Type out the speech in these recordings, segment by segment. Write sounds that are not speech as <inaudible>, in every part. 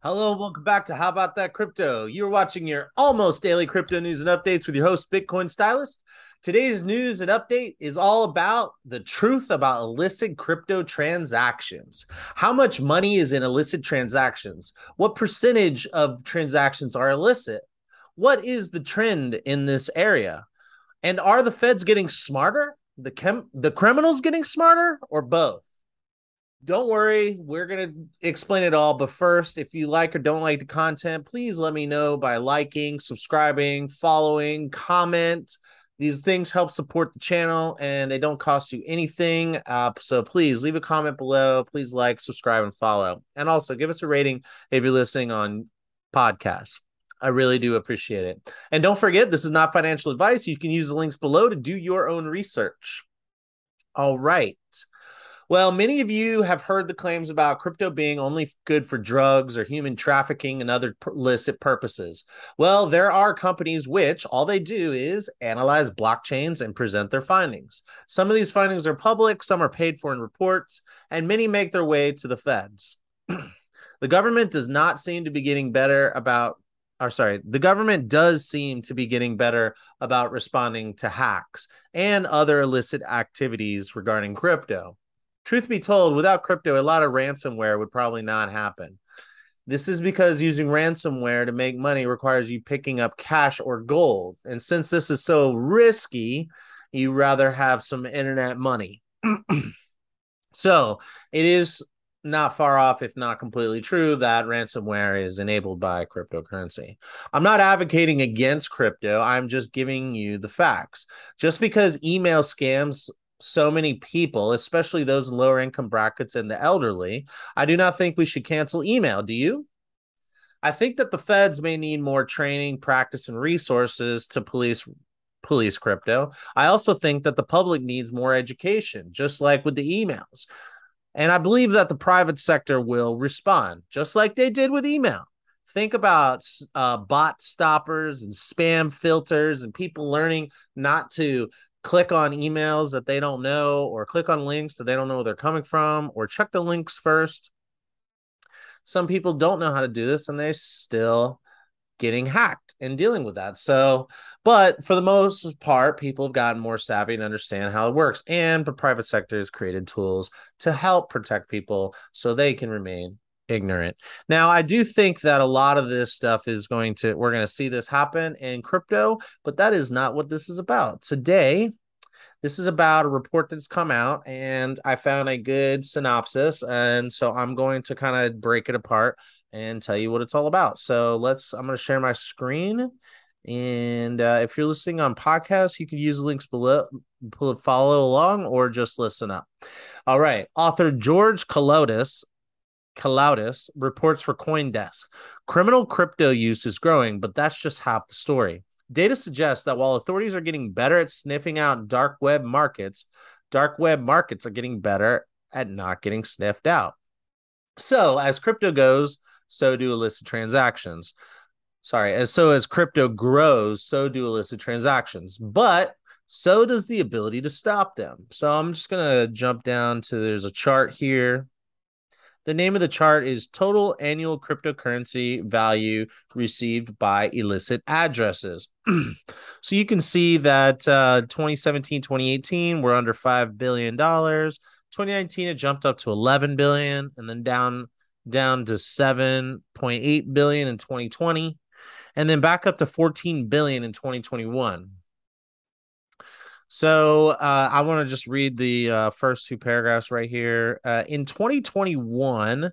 Hello, welcome back to How About That Crypto. You're watching your almost daily crypto news and updates with your host, Bitcoin Stylist. Today's news and update is all about the truth about illicit crypto transactions. How much money is in illicit transactions? What percentage of transactions are illicit? What is the trend in this area? And are the feds getting smarter? The chem- the criminals getting smarter or both? Don't worry, we're going to explain it all. But first, if you like or don't like the content, please let me know by liking, subscribing, following, comment. These things help support the channel and they don't cost you anything. Uh, so please leave a comment below. Please like, subscribe, and follow. And also give us a rating if you're listening on podcasts. I really do appreciate it. And don't forget, this is not financial advice. You can use the links below to do your own research. All right. Well, many of you have heard the claims about crypto being only good for drugs or human trafficking and other illicit purposes. Well, there are companies which all they do is analyze blockchains and present their findings. Some of these findings are public, some are paid for in reports, and many make their way to the feds. <clears throat> the government does not seem to be getting better about or sorry, the government does seem to be getting better about responding to hacks and other illicit activities regarding crypto truth be told, without crypto, a lot of ransomware would probably not happen. This is because using ransomware to make money requires you picking up cash or gold. And since this is so risky, you rather have some internet money. <clears throat> so it is not far off, if not completely true, that ransomware is enabled by cryptocurrency. I'm not advocating against crypto. I'm just giving you the facts. Just because email scams so many people, especially those lower income brackets and the elderly, I do not think we should cancel email. Do you? I think that the feds may need more training, practice, and resources to police police crypto. I also think that the public needs more education, just like with the emails. And I believe that the private sector will respond, just like they did with email. Think about uh, bot stoppers and spam filters and people learning not to click on emails that they don't know or click on links that they don't know where they're coming from or check the links first. Some people don't know how to do this and they're still getting hacked and dealing with that. So, but for the most part, people have gotten more savvy and understand how it works. And the private sector has created tools to help protect people so they can remain ignorant. Now, I do think that a lot of this stuff is going to, we're going to see this happen in crypto, but that is not what this is about. Today, this is about a report that's come out, and I found a good synopsis. And so I'm going to kind of break it apart and tell you what it's all about. So let's, I'm going to share my screen. And uh, if you're listening on podcast, you can use the links below, follow along, or just listen up. All right. Author George Kaloudis Kaloudis reports for Coindesk. Criminal crypto use is growing, but that's just half the story. Data suggests that while authorities are getting better at sniffing out dark web markets, dark web markets are getting better at not getting sniffed out. So, as crypto goes, so do illicit transactions. Sorry, as so as crypto grows, so do illicit transactions. But so does the ability to stop them. So I'm just going to jump down to there's a chart here the name of the chart is Total Annual Cryptocurrency Value Received by Illicit Addresses. <clears throat> so you can see that uh, 2017, 2018, we're under $5 billion. 2019, it jumped up to 11 billion and then down down to 7.8 billion in 2020 and then back up to 14 billion in 2021 so uh, I want to just read the uh, first two paragraphs right here. Uh, in 2021,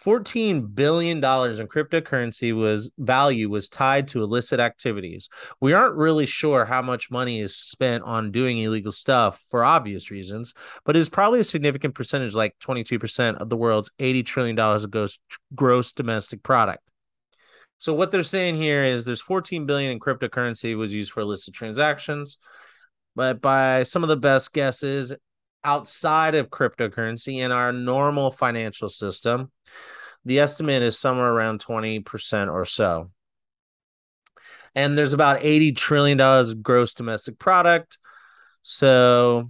14 billion dollars in cryptocurrency was value was tied to illicit activities. We aren't really sure how much money is spent on doing illegal stuff for obvious reasons, but it's probably a significant percentage like 22% of the world's 80 trillion dollars of gross, gross domestic product. So what they're saying here is there's 14 billion in cryptocurrency was used for illicit transactions, but by some of the best guesses outside of cryptocurrency in our normal financial system, the estimate is somewhere around 20% or so. And there's about 80 trillion dollars gross domestic product. So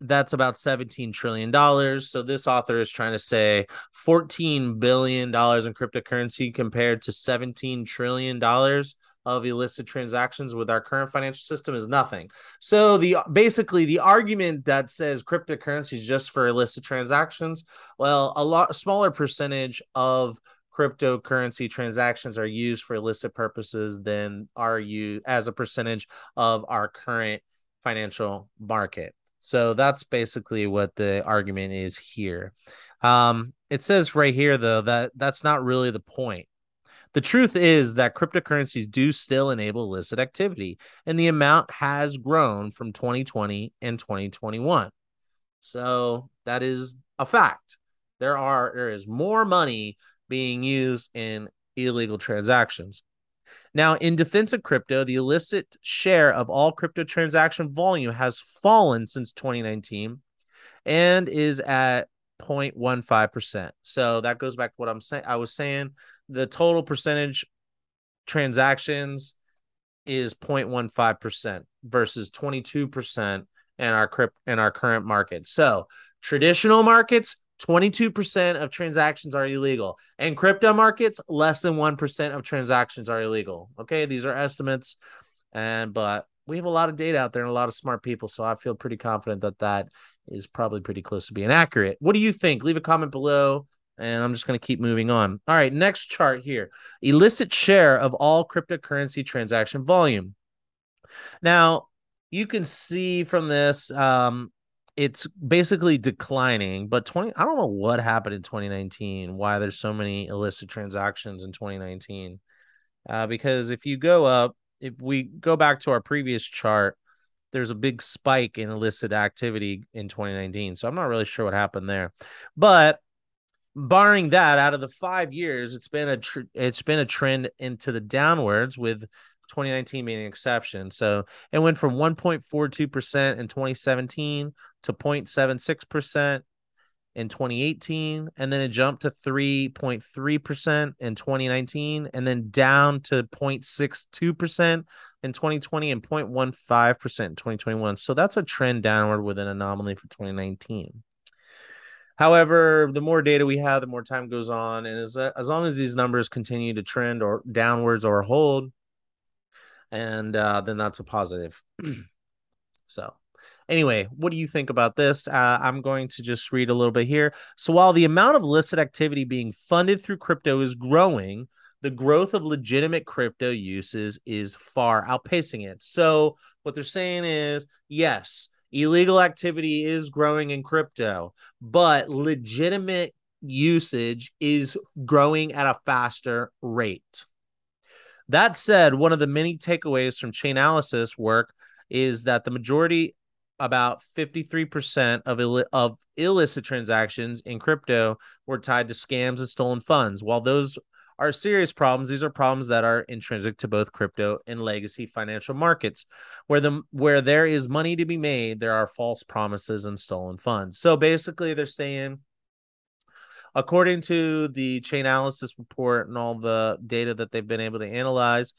that's about 17 trillion dollars. So this author is trying to say 14 billion dollars in cryptocurrency compared to 17 trillion dollars of illicit transactions with our current financial system is nothing. So the basically the argument that says cryptocurrency is just for illicit transactions, well, a lot smaller percentage of cryptocurrency transactions are used for illicit purposes than are you as a percentage of our current financial market. So that's basically what the argument is here. Um, it says right here though that that's not really the point. The truth is that cryptocurrencies do still enable illicit activity, and the amount has grown from 2020 and 2021. So that is a fact. There are there is more money being used in illegal transactions. Now, in defense of crypto, the illicit share of all crypto transaction volume has fallen since 2019 and is at 0.15%. So that goes back to what I'm saying. I was saying the total percentage transactions is 0.15% versus 22% in our crypt in our current market. So traditional markets, 22% of transactions are illegal. And crypto markets, less than 1% of transactions are illegal. Okay, these are estimates and but we have a lot of data out there and a lot of smart people, so I feel pretty confident that that is probably pretty close to being accurate. What do you think? Leave a comment below and I'm just going to keep moving on. All right, next chart here. Illicit share of all cryptocurrency transaction volume. Now, you can see from this um it's basically declining, but 20 I don't know what happened in 2019, why there's so many illicit transactions in 2019. Uh, because if you go up, if we go back to our previous chart, there's a big spike in illicit activity in 2019. So I'm not really sure what happened there. But barring that out of the 5 years, it's been a tr- it's been a trend into the downwards with 2019 being an exception. So it went from 1.42% in 2017 to 0.76% in 2018 and then it jumped to 3.3% in 2019 and then down to 0.62% in 2020 and 0.15% in 2021 so that's a trend downward with an anomaly for 2019 however the more data we have the more time goes on and as, as long as these numbers continue to trend or downwards or hold and uh, then that's a positive. <clears throat> So Anyway, what do you think about this? Uh, I'm going to just read a little bit here. So, while the amount of illicit activity being funded through crypto is growing, the growth of legitimate crypto uses is far outpacing it. So, what they're saying is yes, illegal activity is growing in crypto, but legitimate usage is growing at a faster rate. That said, one of the many takeaways from Chainalysis work is that the majority about 53% of, Ill- of illicit transactions in crypto were tied to scams and stolen funds. While those are serious problems, these are problems that are intrinsic to both crypto and legacy financial markets. Where the where there is money to be made, there are false promises and stolen funds. So basically they're saying according to the Chainalysis report and all the data that they've been able to analyze,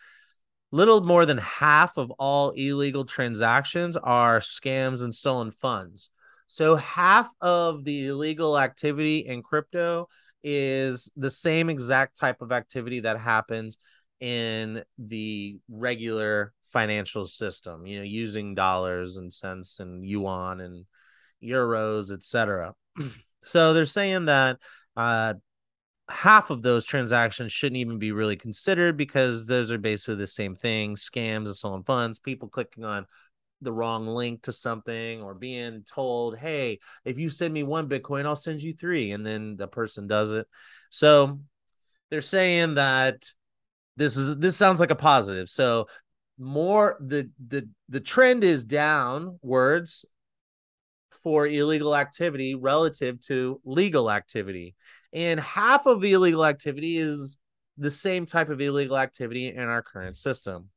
little more than half of all illegal transactions are scams and stolen funds. So half of the illegal activity in crypto is the same exact type of activity that happens in the regular financial system, you know, using dollars and cents and yuan and euros, etc. <clears throat> so they're saying that uh, half of those transactions shouldn't even be really considered because those are basically the same thing scams and stolen funds people clicking on the wrong link to something or being told hey if you send me one bitcoin i'll send you three and then the person does it. So they're saying that this is this sounds like a positive. So more the the the trend is downwards for illegal activity relative to legal activity and half of the illegal activity is the same type of illegal activity in our current system.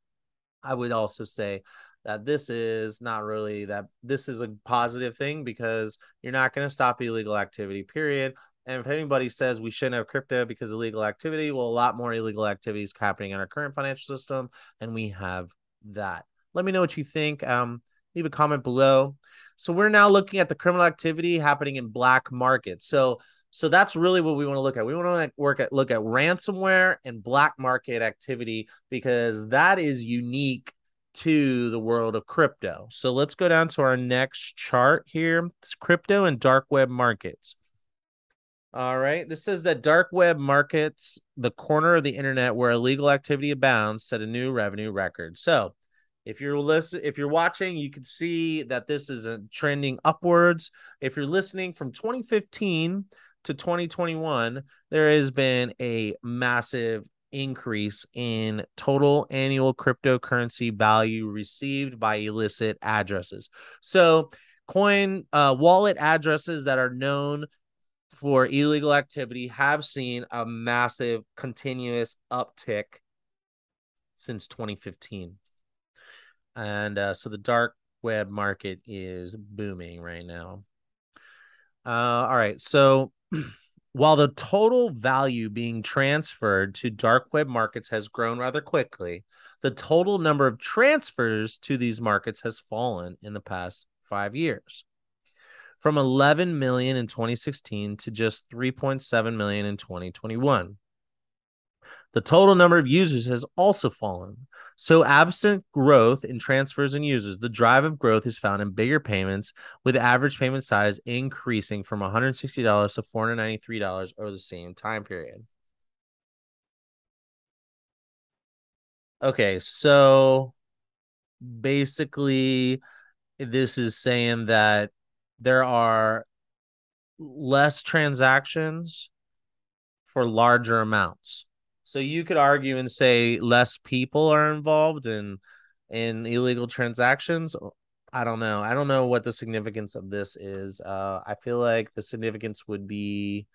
I would also say that this is not really that this is a positive thing because you're not going to stop illegal activity, period. And if anybody says we shouldn't have crypto because illegal activity, well, a lot more illegal activities happening in our current financial system, and we have that. Let me know what you think. Um, leave a comment below. So we're now looking at the criminal activity happening in black markets. So so that's really what we want to look at. We want to work at look at ransomware and black market activity because that is unique to the world of crypto. So let's go down to our next chart here. It's crypto and dark web markets. All right. This says that dark web markets, the corner of the internet where illegal activity abounds, set a new revenue record. So if you're listen, if you're watching, you can see that this is trending upwards. If you're listening from 2015 to 2021, there has been a massive increase in total annual cryptocurrency value received by illicit addresses. So, coin uh, wallet addresses that are known for illegal activity have seen a massive continuous uptick since 2015. And uh, so the dark web market is booming right now. Uh, all right. So <clears throat> while the total value being transferred to dark web markets has grown rather quickly, the total number of transfers to these markets has fallen in the past five years from 11 million in 2016 to just 3.7 million in 2021. The total number of users has also fallen. So, absent growth in transfers and users, the drive of growth is found in bigger payments, with average payment size increasing from $160 to $493 over the same time period. Okay, so basically, this is saying that there are less transactions for larger amounts. So you could argue and say less people are involved in in illegal transactions. I don't know. I don't know what the significance of this is. Uh, I feel like the significance would be,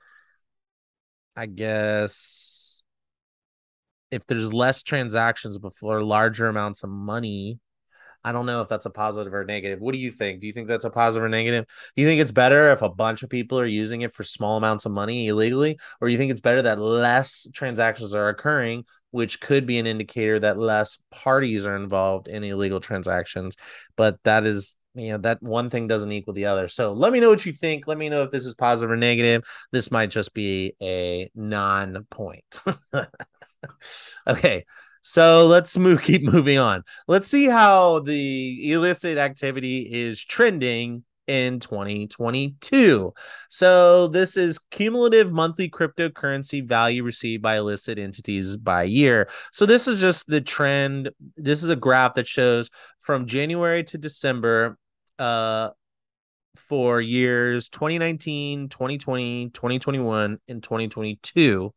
I guess, if there's less transactions before larger amounts of money, I don't know if that's a positive or negative. What do you think? Do you think that's a positive or negative? Do you think it's better if a bunch of people are using it for small amounts of money illegally, or do you think it's better that less transactions are occurring, which could be an indicator that less parties are involved in illegal transactions? But that is you know that one thing doesn't equal the other so let me know what you think let me know if this is positive or negative this might just be a non-point <laughs> okay so let's move <laughs> keep moving on. Let's see how the illicit activity is trending in 2022. So this is cumulative monthly cryptocurrency value received by illicit entities by year. So this is just the trend. This is a graph that shows from January to December uh for years 2019, 2020, 2021 and 2022.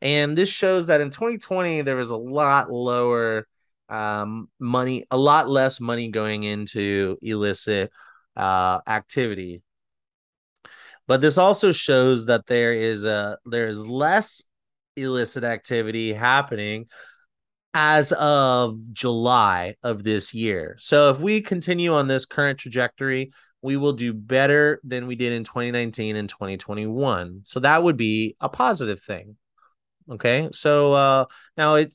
And this shows that in 2020, there was a lot lower um, money, a lot less money going into illicit uh, activity. But this also shows that there is a there is less illicit activity happening as of July of this year. So if we continue on this current trajectory, we will do better than we did in 2019 and 2021. So that would be a positive thing. Okay. So uh, now it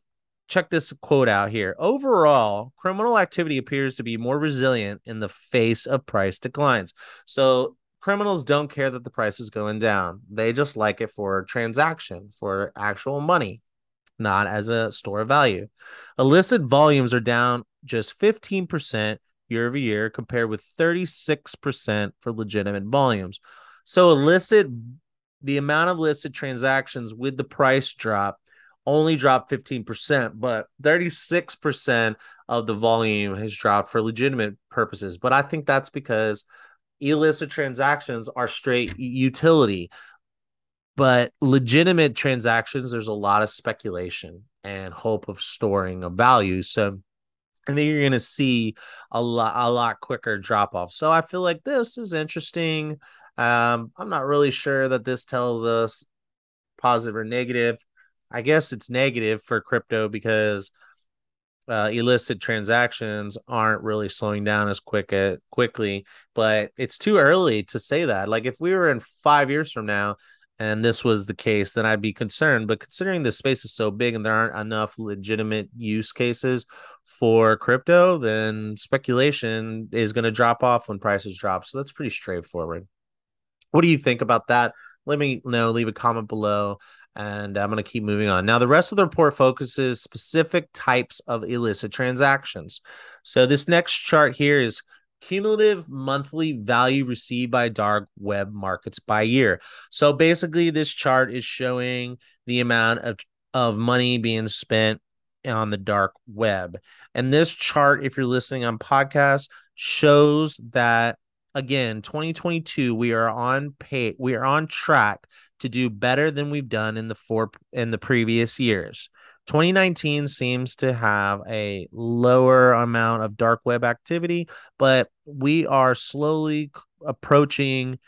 check this quote out here. Overall, criminal activity appears to be more resilient in the face of price declines. So criminals don't care that the price is going down. They just like it for transaction, for actual money, not as a store of value. Illicit volumes are down just 15% year over year compared with 36% for legitimate volumes. So illicit the amount of listed transactions with the price drop only dropped 15%, but 36% of the volume has dropped for legitimate purposes. But I think that's because illicit transactions are straight utility. But legitimate transactions, there's a lot of speculation and hope of storing a value. So I think you're going to see a lot, a lot quicker drop off. So I feel like this is interesting. Um, I'm not really sure that this tells us positive or negative. I guess it's negative for crypto because uh, illicit transactions aren't really slowing down as quick at, quickly. But it's too early to say that. Like if we were in five years from now and this was the case, then I'd be concerned. But considering the space is so big and there aren't enough legitimate use cases for crypto, then speculation is going to drop off when prices drop. So that's pretty straightforward. What do you think about that? Let me know. Leave a comment below and I'm going to keep moving on. Now, the rest of the report focuses specific types of illicit transactions. So this next chart here is cumulative monthly value received by dark web markets by year. So basically, this chart is showing the amount of, of money being spent on the dark web. And this chart, if you're listening on podcast, shows that again, 2022, we are on pay, we are on track to do better than we've done in the four in the previous years. 2019 seems to have a lower amount of dark web activity, but we are slowly approaching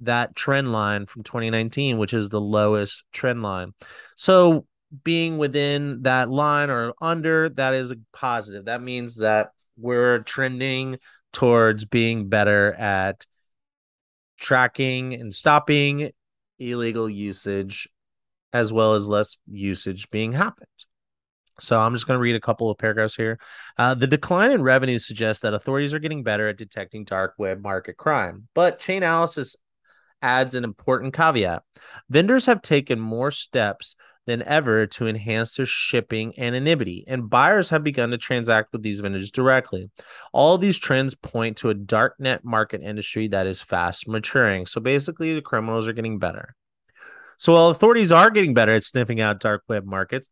that trend line from 2019, which is the lowest trend line. So, being within that line or under, that is a positive. That means that we're trending towards being better at tracking and stopping illegal usage as well as less usage being happened. So I'm just going to read a couple of paragraphs here. Uh, the decline in revenue suggests that authorities are getting better at detecting dark web market crime, but Chainalysis adds an important caveat. Vendors have taken more steps than ever to enhance their shipping anonymity, and buyers have begun to transact with these vendors directly. All these trends point to a darknet market industry that is fast maturing. So basically, the criminals are getting better. So while authorities are getting better at sniffing out dark web markets,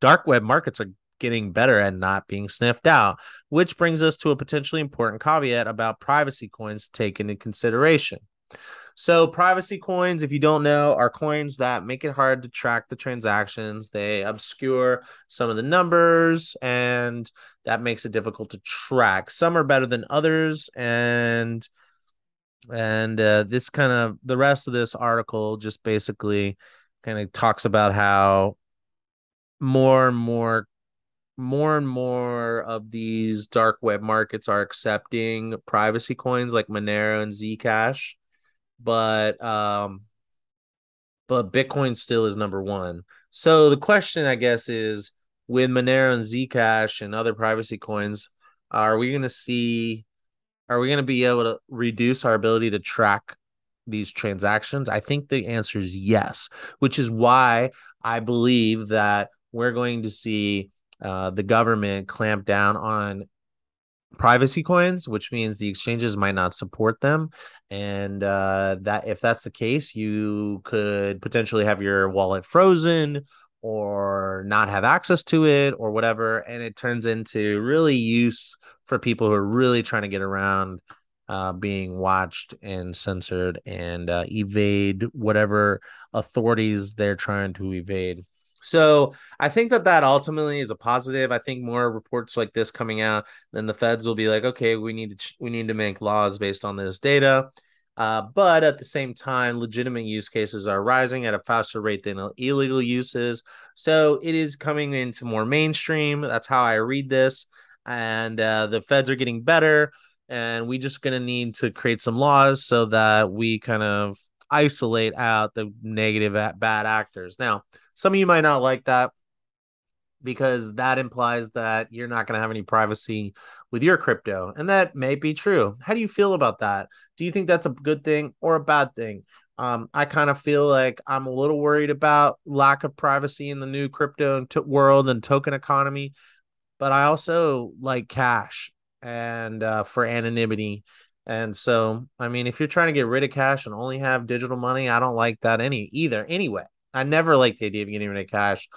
dark web markets are getting better at not being sniffed out, which brings us to a potentially important caveat about privacy coins taken into consideration. So, privacy coins, if you don't know, are coins that make it hard to track the transactions. They obscure some of the numbers, and that makes it difficult to track. Some are better than others, and and uh, this kind of the rest of this article just basically kind of talks about how more and more more and more of these dark web markets are accepting privacy coins like Monero and Zcash, but um, but Bitcoin still is number one. So the question, I guess, is with Monero and Zcash and other privacy coins, are we going to see? Are we going to be able to reduce our ability to track these transactions? I think the answer is yes, which is why I believe that we're going to see uh, the government clamp down on privacy coins, which means the exchanges might not support them. And uh, that if that's the case, you could potentially have your wallet frozen or not have access to it or whatever. And it turns into really use for people who are really trying to get around uh, being watched and censored and uh, evade whatever authorities they're trying to evade. So I think that that ultimately is a positive. I think more reports like this coming out, then the feds will be like, okay, we need to we need to make laws based on this data. Uh, but at the same time, legitimate use cases are rising at a faster rate than illegal uses. So it is coming into more mainstream. That's how I read this. And uh, the feds are getting better. And we just going to need to create some laws so that we kind of isolate out the negative bad actors. Now, some of you might not like that because that implies that you're not going to have any privacy with your crypto. And that may be true. How do you feel about that? Do you think that's a good thing or a bad thing? Um, I kind of feel like I'm a little worried about lack of privacy in the new crypto world and token economy, but I also like cash and uh, for anonymity. And so, I mean, if you're trying to get rid of cash and only have digital money, I don't like that any either. Anyway, I never liked the idea of getting rid of cash.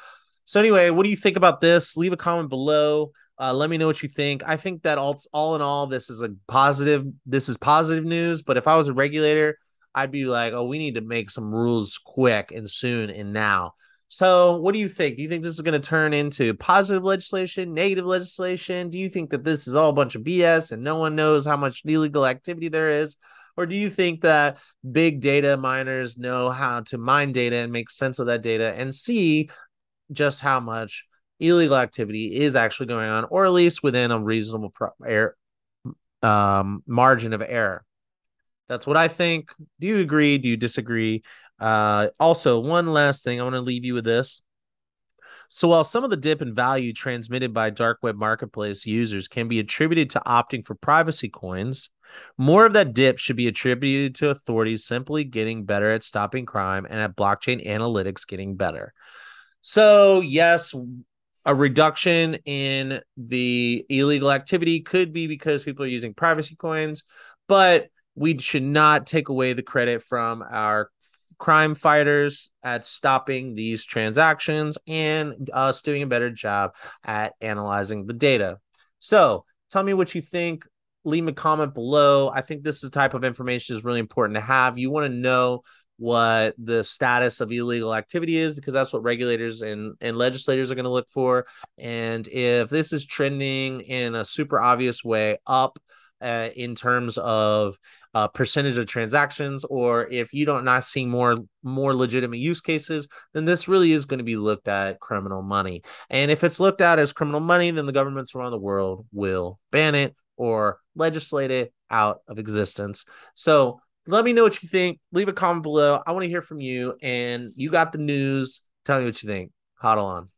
So anyway, what do you think about this? Leave a comment below. Uh, let me know what you think. I think that all, all in all, this is a positive. This is positive news. But if I was a regulator, I'd be like, oh, we need to make some rules quick and soon and now. So, what do you think? Do you think this is going to turn into positive legislation, negative legislation? Do you think that this is all a bunch of BS and no one knows how much illegal activity there is? Or do you think that big data miners know how to mine data and make sense of that data and see just how much illegal activity is actually going on, or at least within a reasonable pro- um, margin of error? That's what I think. Do you agree? Do you disagree? Uh, also, one last thing, I want to leave you with this. So while some of the dip in value transmitted by dark web marketplace users can be attributed to opting for privacy coins, more of that dip should be attributed to authorities simply getting better at stopping crime and at blockchain analytics getting better. So, yes, a reduction in the illegal activity could be because people are using privacy coins, but we should not take away the credit from our crime fighters at stopping these transactions and us doing a better job at analyzing the data. So tell me what you think. Leave a comment below. I think this is the type of information is really important to have. You want to know what the status of illegal activity is because that's what regulators and, and legislators are going to look for. And if this is trending in a super obvious way up uh, in terms of uh, percentage of transactions, or if you don't not see more more legitimate use cases, then this really is going to be looked at criminal money. And if it's looked at as criminal money, then the governments around the world will ban it or legislate it out of existence. So let me know what you think. Leave a comment below. I want to hear from you. And you got the news. Tell me what you think. Huddle on.